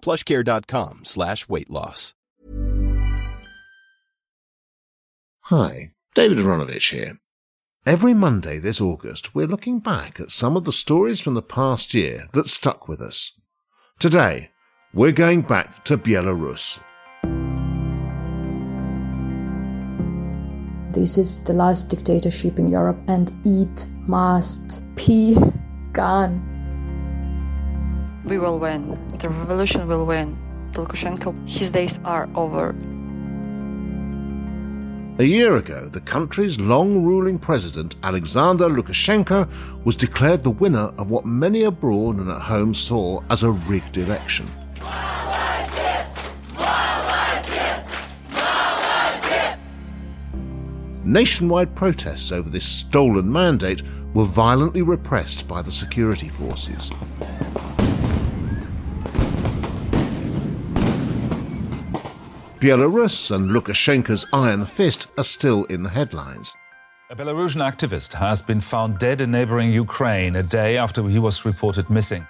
plushcare.com slash weight loss. Hi, David Aaronovitch here. Every Monday this August, we're looking back at some of the stories from the past year that stuck with us. Today, we're going back to Belarus. This is the last dictatorship in Europe and it must be gone. We will win. The revolution will win. Lukashenko, his days are over. A year ago, the country's long ruling president, Alexander Lukashenko, was declared the winner of what many abroad and at home saw as a rigged election. Nationwide protests over this stolen mandate were violently repressed by the security forces. Belarus and Lukashenko's iron fist are still in the headlines. A Belarusian activist has been found dead in neighboring Ukraine a day after he was reported missing.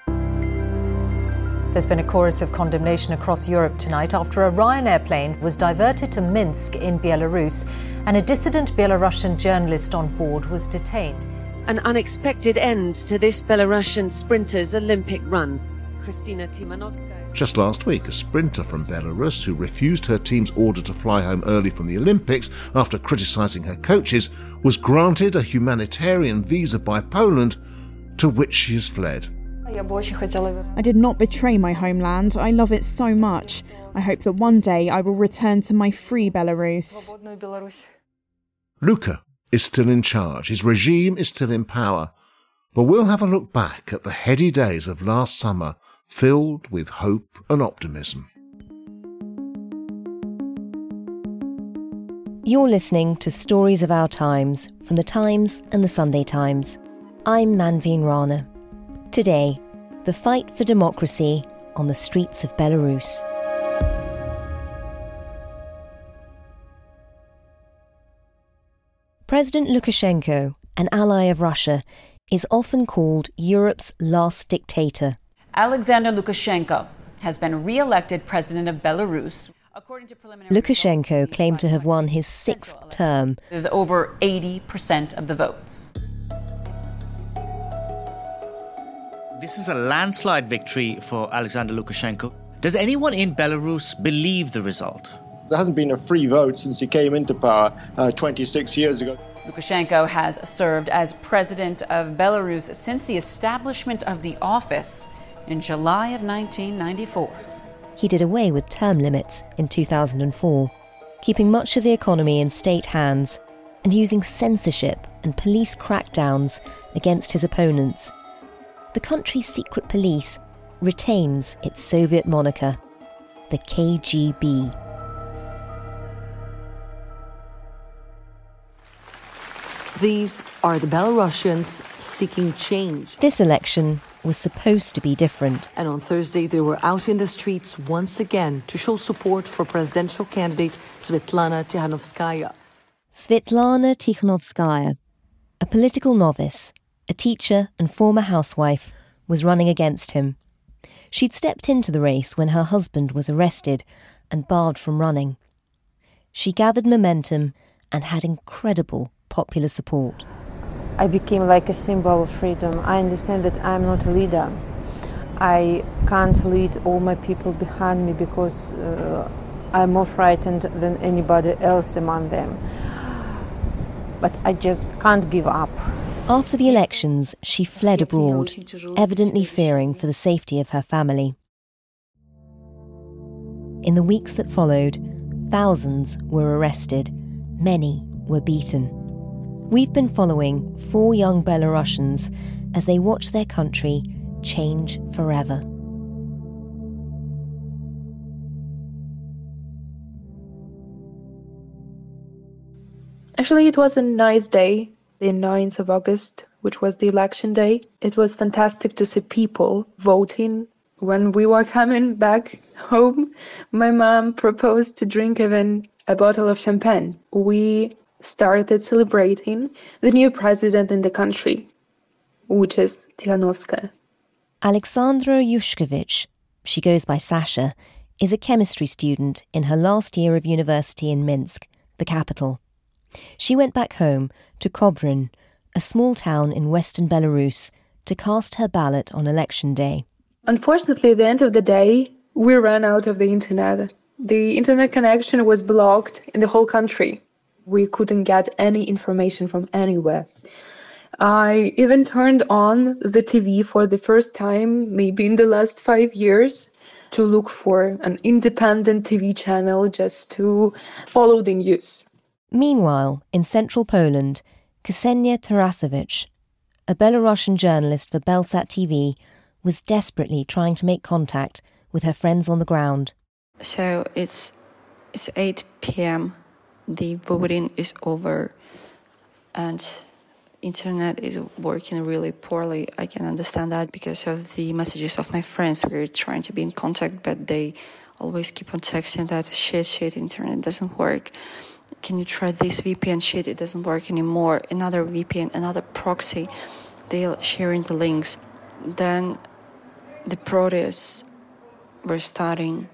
There's been a chorus of condemnation across Europe tonight after a Ryanair plane was diverted to Minsk in Belarus and a dissident Belarusian journalist on board was detained. An unexpected end to this Belarusian sprinter's Olympic run. Kristina Timanovskaya. Just last week, a sprinter from Belarus who refused her team's order to fly home early from the Olympics after criticising her coaches was granted a humanitarian visa by Poland, to which she has fled. I did not betray my homeland. I love it so much. I hope that one day I will return to my free Belarus. Luka is still in charge. His regime is still in power. But we'll have a look back at the heady days of last summer filled with hope and optimism. You're listening to Stories of Our Times from The Times and The Sunday Times. I'm Manveen Rana. Today, the fight for democracy on the streets of Belarus. President Lukashenko, an ally of Russia, is often called Europe's last dictator. Alexander Lukashenko has been re elected president of Belarus. Lukashenko claimed to have won his sixth term. With over 80% of the votes. This is a landslide victory for Alexander Lukashenko. Does anyone in Belarus believe the result? There hasn't been a free vote since he came into power uh, 26 years ago. Lukashenko has served as president of Belarus since the establishment of the office in July of 1994. He did away with term limits in 2004, keeping much of the economy in state hands and using censorship and police crackdowns against his opponents. The country's secret police retains its Soviet moniker, the KGB. These are the Belarusians seeking change. This election was supposed to be different. And on Thursday, they were out in the streets once again to show support for presidential candidate Svetlana Tikhanovskaya. Svetlana Tikhanovskaya, a political novice, a teacher, and former housewife, was running against him. She'd stepped into the race when her husband was arrested and barred from running. She gathered momentum and had incredible popular support. I became like a symbol of freedom. I understand that I'm not a leader. I can't lead all my people behind me because uh, I'm more frightened than anybody else among them. But I just can't give up. After the elections, she fled abroad, evidently fearing for the safety of her family. In the weeks that followed, thousands were arrested, many were beaten. We've been following four young Belarusians as they watch their country change forever. Actually, it was a nice day, the 9th of August, which was the election day. It was fantastic to see people voting. When we were coming back home, my mom proposed to drink even a bottle of champagne. We started celebrating the new president in the country, which is Tikhanovskaya. Alexandra Yushkevich, she goes by Sasha, is a chemistry student in her last year of university in Minsk, the capital. She went back home to Kobrin, a small town in western Belarus, to cast her ballot on election day. Unfortunately, at the end of the day, we ran out of the internet. The internet connection was blocked in the whole country. We couldn't get any information from anywhere. I even turned on the TV for the first time, maybe in the last five years, to look for an independent TV channel just to follow the news. Meanwhile, in central Poland, Ksenia Tarasevich, a Belarusian journalist for Belsat TV, was desperately trying to make contact with her friends on the ground. So it's it's 8 p.m. The voting is over, and internet is working really poorly. I can understand that because of the messages of my friends. We're trying to be in contact, but they always keep on texting that shit, shit, internet doesn't work can you try this VPN shit? It doesn't work anymore. Another VPN, another proxy. They're sharing the links. Then the protests were starting.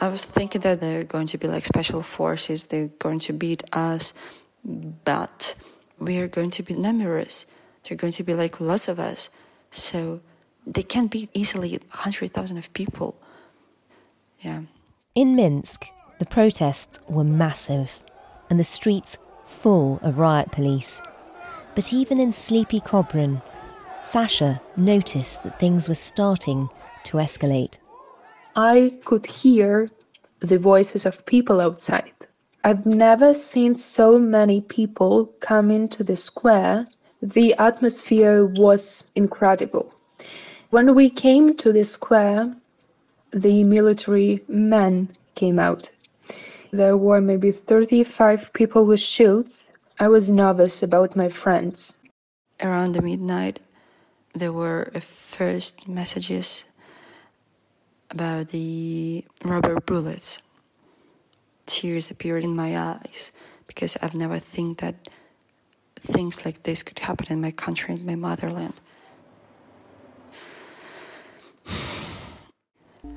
I was thinking that they're going to be like special forces, they're going to beat us, but we are going to be numerous. They're going to be like lots of us. So they can beat easily 100,000 of people. Yeah. In Minsk, the protests were massive and the streets full of riot police. But even in sleepy Kobrin, Sasha noticed that things were starting to escalate. I could hear the voices of people outside. I've never seen so many people come into the square. The atmosphere was incredible. When we came to the square, the military men came out there were maybe 35 people with shields. I was nervous about my friends. Around midnight, there were first messages about the rubber bullets. Tears appeared in my eyes because I've never think that things like this could happen in my country, in my motherland.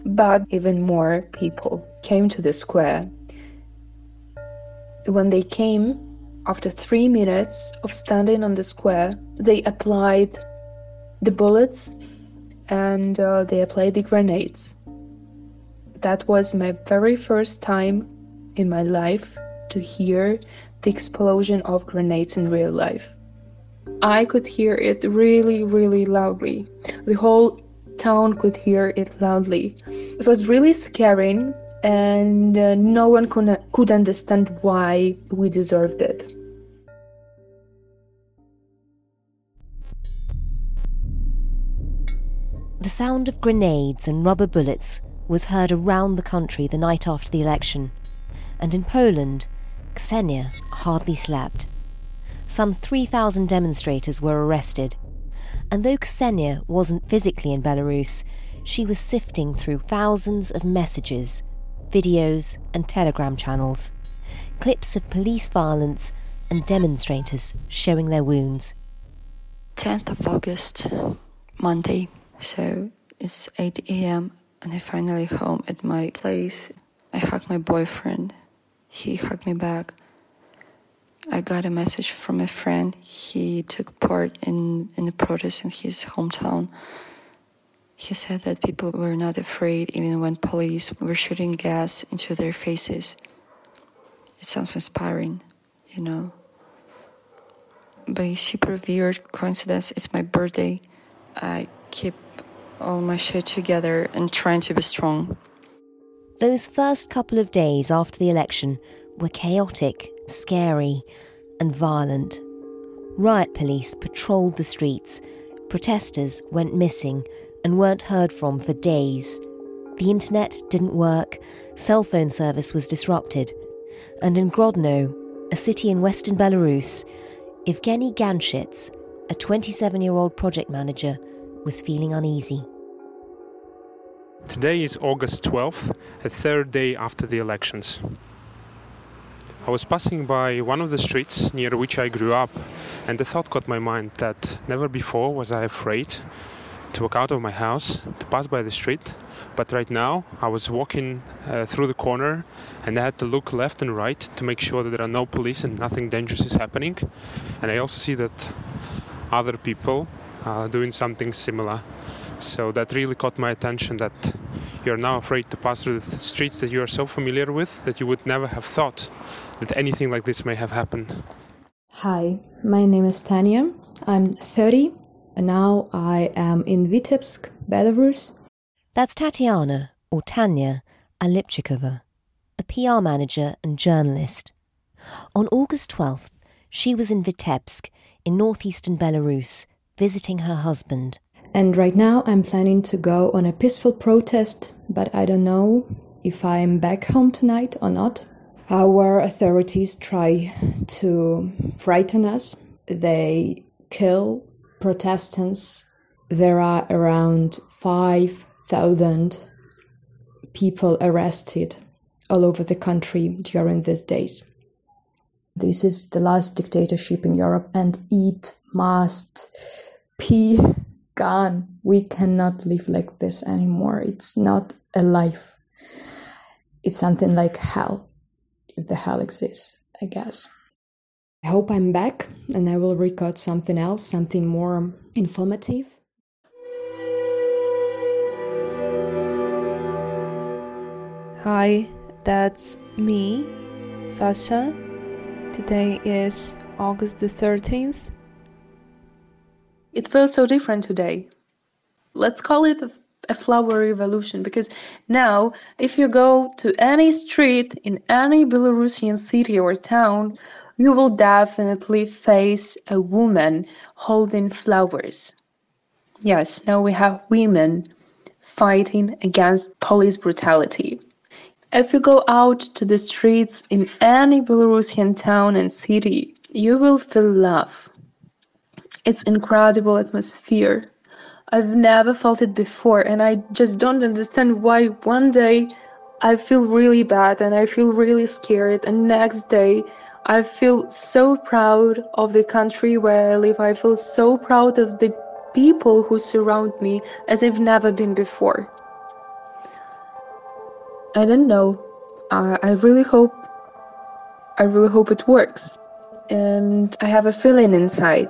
But even more people came to the square when they came, after three minutes of standing on the square, they applied the bullets and uh, they applied the grenades. That was my very first time in my life to hear the explosion of grenades in real life. I could hear it really, really loudly. The whole town could hear it loudly. It was really scary and uh, no one could, could understand why we deserved it. The sound of grenades and rubber bullets was heard around the country the night after the election, and in Poland, Ksenia hardly slept. Some 3,000 demonstrators were arrested, and though Ksenia wasn't physically in Belarus, she was sifting through thousands of messages videos, and telegram channels, clips of police violence and demonstrators showing their wounds. 10th of August, Monday. So it's 8 a.m. and I finally home at my place. I hug my boyfriend. He hugged me back. I got a message from a friend. He took part in, in the protest in his hometown. He said that people were not afraid even when police were shooting gas into their faces. It sounds inspiring, you know. By super weird coincidence, it's my birthday. I keep all my shit together and trying to be strong. Those first couple of days after the election were chaotic, scary, and violent. Riot police patrolled the streets, protesters went missing and weren't heard from for days. The internet didn't work, cell phone service was disrupted, and in Grodno, a city in western Belarus, Evgeny Ganshits, a 27 year old project manager, was feeling uneasy. Today is August 12th, a third day after the elections. I was passing by one of the streets near which I grew up, and the thought caught my mind that never before was I afraid to walk out of my house, to pass by the street, but right now I was walking uh, through the corner and I had to look left and right to make sure that there are no police and nothing dangerous is happening. And I also see that other people are doing something similar. So that really caught my attention that you're now afraid to pass through the streets that you are so familiar with that you would never have thought that anything like this may have happened. Hi, my name is Tanya. I'm 30 and now I am in Vitebsk, Belarus. That's Tatiana, or Tanya, Alipchikova, a PR manager and journalist. On August 12th, she was in Vitebsk, in northeastern Belarus, visiting her husband. And right now I'm planning to go on a peaceful protest, but I don't know if I'm back home tonight or not. Our authorities try to frighten us. They kill Protestants. There are around 5,000 people arrested all over the country during these days. This is the last dictatorship in Europe, and it must be gone. We cannot live like this anymore. It's not a life. It's something like hell, if the hell exists, I guess. I hope I'm back and I will record something else, something more informative. Hi, that's me, Sasha. Today is August the 13th. It feels so different today. Let's call it a, a flower revolution because now, if you go to any street in any Belarusian city or town, you will definitely face a woman holding flowers. Yes, now we have women fighting against police brutality. If you go out to the streets in any Belarusian town and city, you will feel love. It's incredible atmosphere. I've never felt it before and I just don't understand why one day I feel really bad and I feel really scared and next day I feel so proud of the country where I live. I feel so proud of the people who surround me as I've never been before. I don't know. Uh, I really hope. I really hope it works. And I have a feeling inside.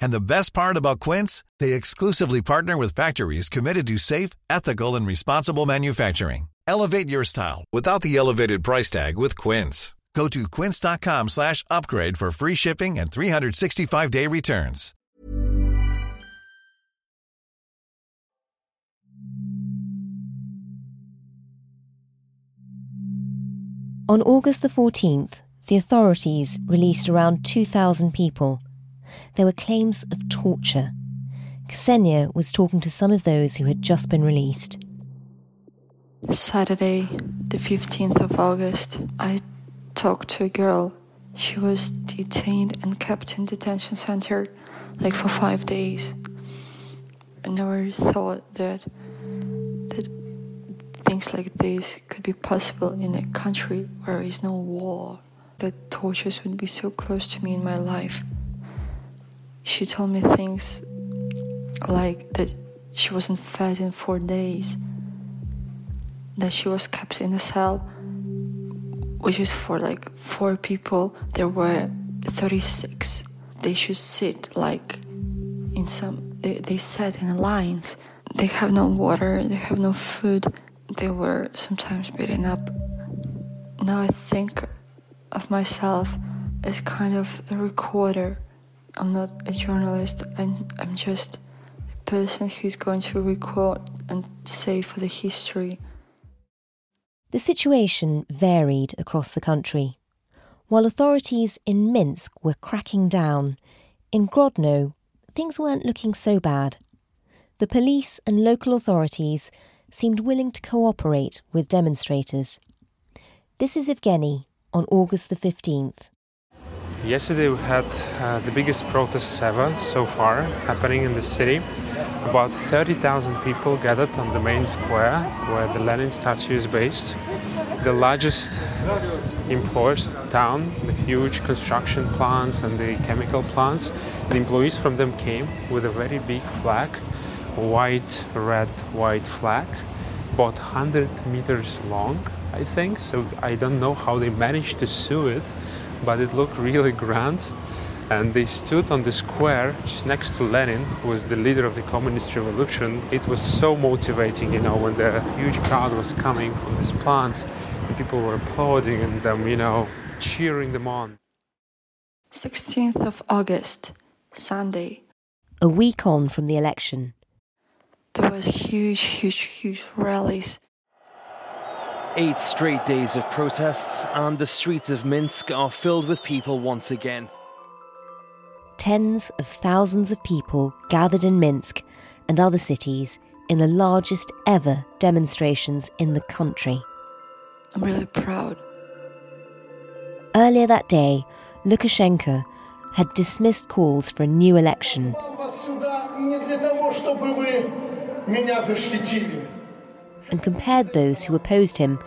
And the best part about Quince, they exclusively partner with factories committed to safe, ethical, and responsible manufacturing. Elevate your style without the elevated price tag with Quince. Go to quince.com slash upgrade for free shipping and 365-day returns. On August the 14th, the authorities released around 2,000 people. There were claims of torture. Ksenia was talking to some of those who had just been released. Saturday, the 15th of August, I talked to a girl. She was detained and kept in detention center like for five days. I never thought that that things like this could be possible in a country where there is no war. That tortures would be so close to me in my life. She told me things like that she wasn't fed in four days, that she was kept in a cell, which is for like four people. There were 36. They should sit like in some, they, they sat in lines. They have no water, they have no food. They were sometimes beaten up. Now I think of myself as kind of a recorder. I'm not a journalist, I'm, I'm just a person who's going to record and say for the history. The situation varied across the country. While authorities in Minsk were cracking down, in Grodno, things weren't looking so bad. The police and local authorities seemed willing to cooperate with demonstrators. This is Evgeny on August the 15th. Yesterday we had uh, the biggest protests ever so far happening in the city. About 30,000 people gathered on the main square where the Lenin statue is based. The largest employers of the town, the huge construction plants and the chemical plants, the employees from them came with a very big flag, white, red, white flag, about 100 meters long, I think. So I don't know how they managed to sew it but it looked really grand. And they stood on the square just next to Lenin, who was the leader of the communist revolution. It was so motivating, you know, when the huge crowd was coming from these plants and people were applauding and them, you know, cheering them on. 16th of August, Sunday. A week on from the election. There was huge, huge, huge rallies Eight straight days of protests, and the streets of Minsk are filled with people once again. Tens of thousands of people gathered in Minsk and other cities in the largest ever demonstrations in the country. I'm really proud. Earlier that day, Lukashenko had dismissed calls for a new election and compared those who opposed him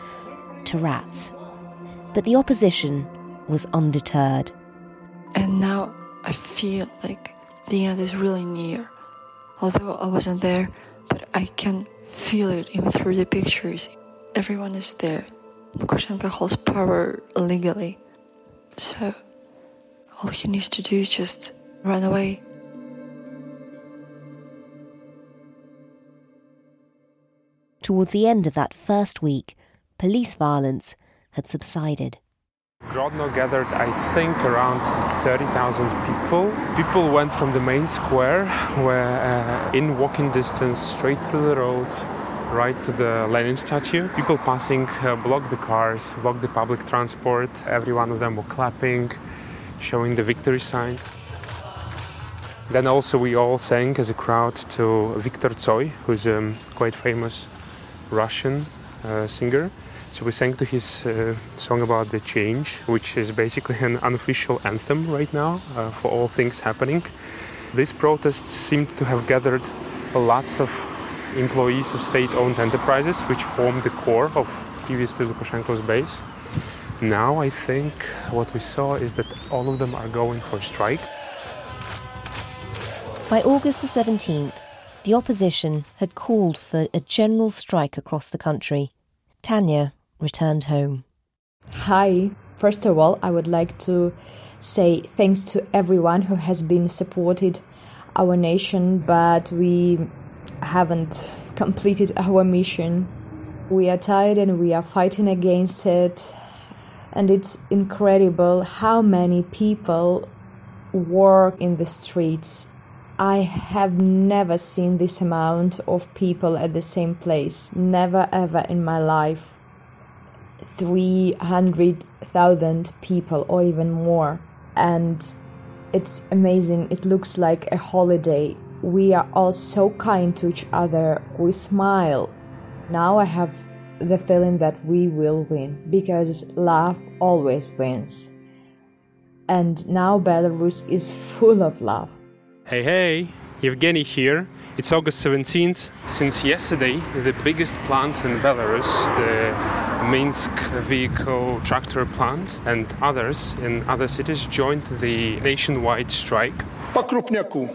to rats. But the opposition was undeterred. And now I feel like the end is really near. Although I wasn't there, but I can feel it even through the pictures. Everyone is there. Lukashenko holds power legally. So all he needs to do is just run away. Towards the end of that first week, police violence had subsided. Grodno gathered, I think, around 30,000 people. People went from the main square, where uh, in walking distance, straight through the roads, right to the Lenin statue. People passing uh, blocked the cars, blocked the public transport. Every one of them were clapping, showing the victory sign. Then also we all sang as a crowd to Viktor Tsoi, who's a um, quite famous Russian uh, singer. So we sang to his uh, song about the change, which is basically an unofficial anthem right now uh, for all things happening. These protests seem to have gathered lots of employees of state-owned enterprises, which form the core of previously Lukashenko's base. Now I think what we saw is that all of them are going for strike. By August the 17th, The opposition had called for a general strike across the country. Tanya returned home. Hi. First of all, I would like to say thanks to everyone who has been supported our nation, but we haven't completed our mission. We are tired and we are fighting against it. And it's incredible how many people work in the streets. I have never seen this amount of people at the same place. Never ever in my life. 300,000 people or even more. And it's amazing. It looks like a holiday. We are all so kind to each other. We smile. Now I have the feeling that we will win because love always wins. And now Belarus is full of love. Hey, hey, Evgeny here. It's August 17th. Since yesterday, the biggest plants in Belarus, the Minsk vehicle tractor plant and others in other cities joined the nationwide strike. По крупняку.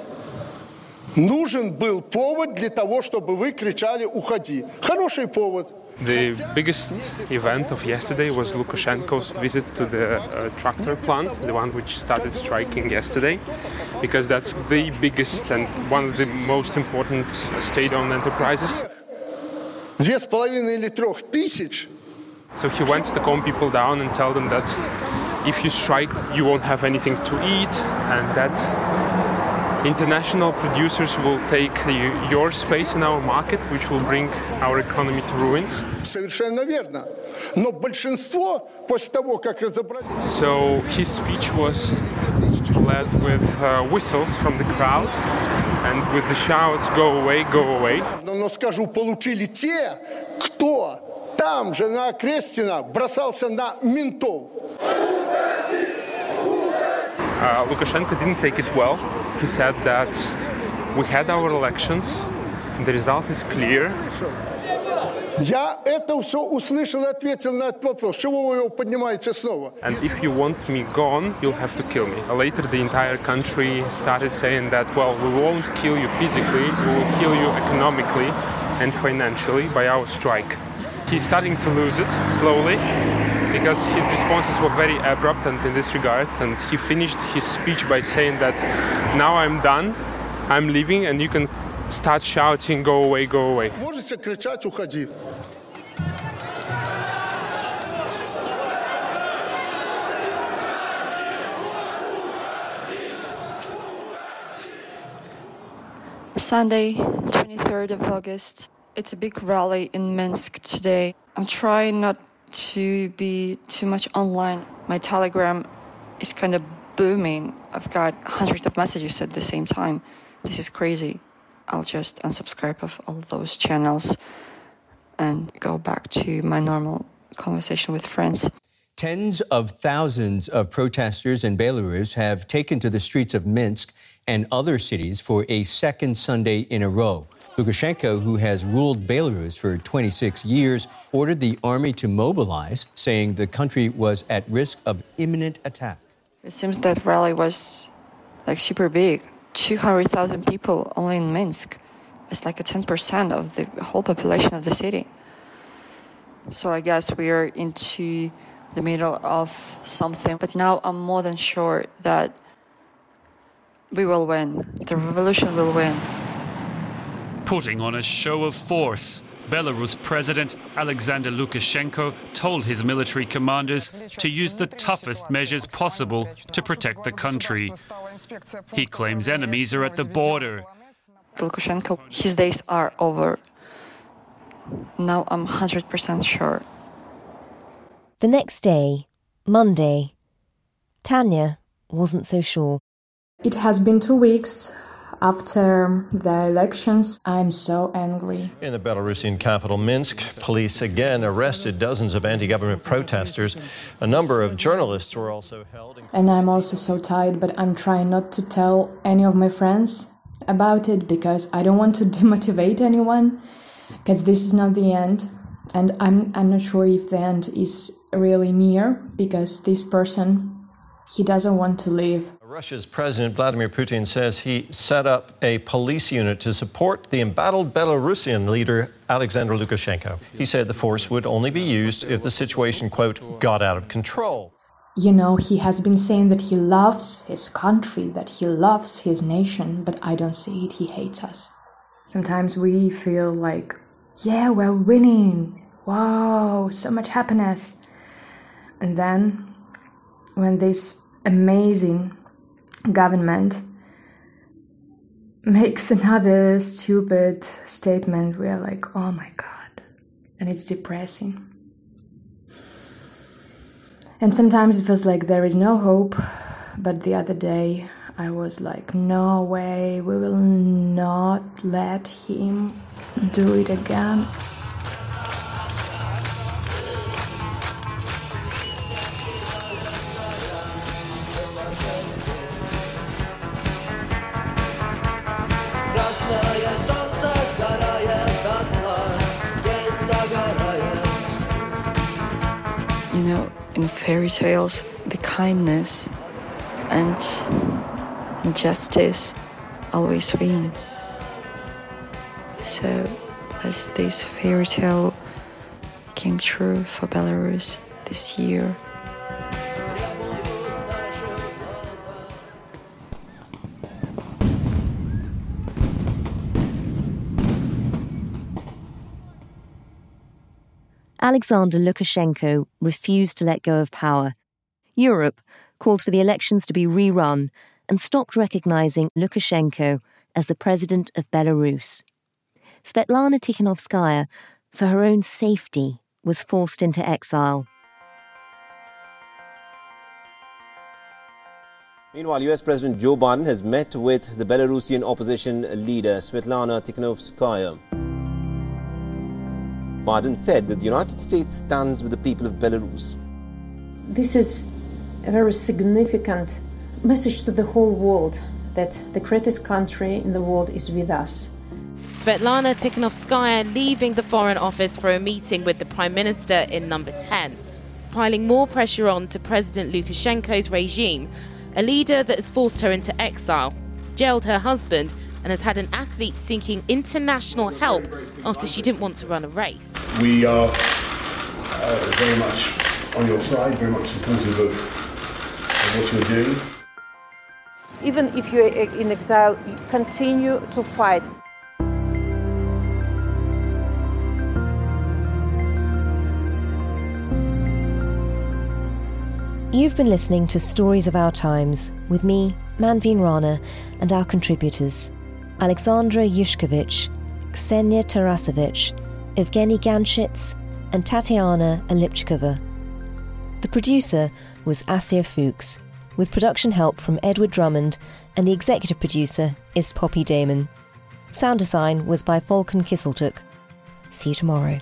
Нужен был повод для того, чтобы вы кричали «Уходи». Хороший повод. the biggest event of yesterday was Lukashenko's visit to the uh, tractor plant, the one which started striking yesterday, because that's the biggest and one of the most important state owned enterprises. So he went to calm people down and tell them that if you strike, you won't have anything to eat, and that international producers will take your space in our market, which will bring our economy to ruins. Совершенно верно. Но большинство после того, как разобрались... So his speech was led with uh, whistles from the crowd and with the shouts, go away, go away. Но скажу, получили те, кто там же на Крестина бросался на ментов. Uh, Lukashenko didn't take it well. He said that we had our elections, the result is clear. Я это все услышал и ответил на этот вопрос. Чего вы его поднимаете снова? And if you want me gone, you'll have to kill me. Later, the entire country started saying that, well, we won't kill you physically, we will kill you economically and financially by our strike. He's starting to lose it slowly because his responses were very abrupt and in this regard. And he finished his speech by saying that now I'm done, I'm leaving, and you can start shouting, go away, go away. Можете кричать, уходи. Sunday, 23rd of August. It's a big rally in Minsk today. I'm trying not to be too much online. My Telegram is kind of booming. I've got hundreds of messages at the same time. This is crazy. I'll just unsubscribe of all those channels and go back to my normal conversation with friends. Tens of thousands of protesters in Belarus have taken to the streets of Minsk and other cities for a second Sunday in a row. Lukashenko, who has ruled Belarus for 26 years, ordered the army to mobilize, saying the country was at risk of imminent attack. It seems that rally was like super big 200,000 people only in Minsk. It's like a 10% of the whole population of the city. So I guess we are into the middle of something. But now I'm more than sure that we will win. The revolution will win putting on a show of force. Belarus President Alexander Lukashenko told his military commanders to use the toughest measures possible to protect the country. He claims enemies are at the border. Lukashenko, his days are over. Now I'm 100% sure. The next day, Monday, Tanya wasn't so sure. It has been two weeks after the elections, I'm so angry. In the Belarusian capital, Minsk, police again arrested dozens of anti government protesters. A number of journalists were also held. And I'm also so tired, but I'm trying not to tell any of my friends about it because I don't want to demotivate anyone because this is not the end. And I'm, I'm not sure if the end is really near because this person, he doesn't want to leave. Russia's President Vladimir Putin says he set up a police unit to support the embattled Belarusian leader Alexander Lukashenko. He said the force would only be used if the situation, quote, got out of control. You know, he has been saying that he loves his country, that he loves his nation, but I don't see it. He hates us. Sometimes we feel like, yeah, we're winning. Wow, so much happiness. And then, when this amazing government makes another stupid statement, we are like, oh my god. And it's depressing. And sometimes it feels like there is no hope, but the other day I was like, no way, we will not let him do it again. Know, in fairy tales, the kindness and, and justice always win. So, as this fairy tale came true for Belarus this year. Alexander Lukashenko refused to let go of power. Europe called for the elections to be rerun and stopped recognizing Lukashenko as the president of Belarus. Svetlana Tikhanovskaya, for her own safety, was forced into exile. Meanwhile, US President Joe Biden has met with the Belarusian opposition leader Svetlana Tikhanovskaya. Biden said that the United States stands with the people of Belarus. This is a very significant message to the whole world that the greatest country in the world is with us. Svetlana Tikhanovskaya leaving the Foreign Office for a meeting with the Prime Minister in number 10, piling more pressure on to President Lukashenko's regime, a leader that has forced her into exile, jailed her husband, and has had an athlete seeking international help after she didn't want to run a race. We are uh, very much on your side, very much supportive of, of what you're doing. Even if you're in exile, you continue to fight. You've been listening to Stories of Our Times with me, Manveen Rana, and our contributors Alexandra Yushkovich, Ksenia Tarasovich, Evgeny Ganchits, and Tatiana Alipchikova. The producer was Asir Fuchs, with production help from Edward Drummond, and the executive producer is Poppy Damon. Sound design was by Volkan Kisseltuk. See you tomorrow.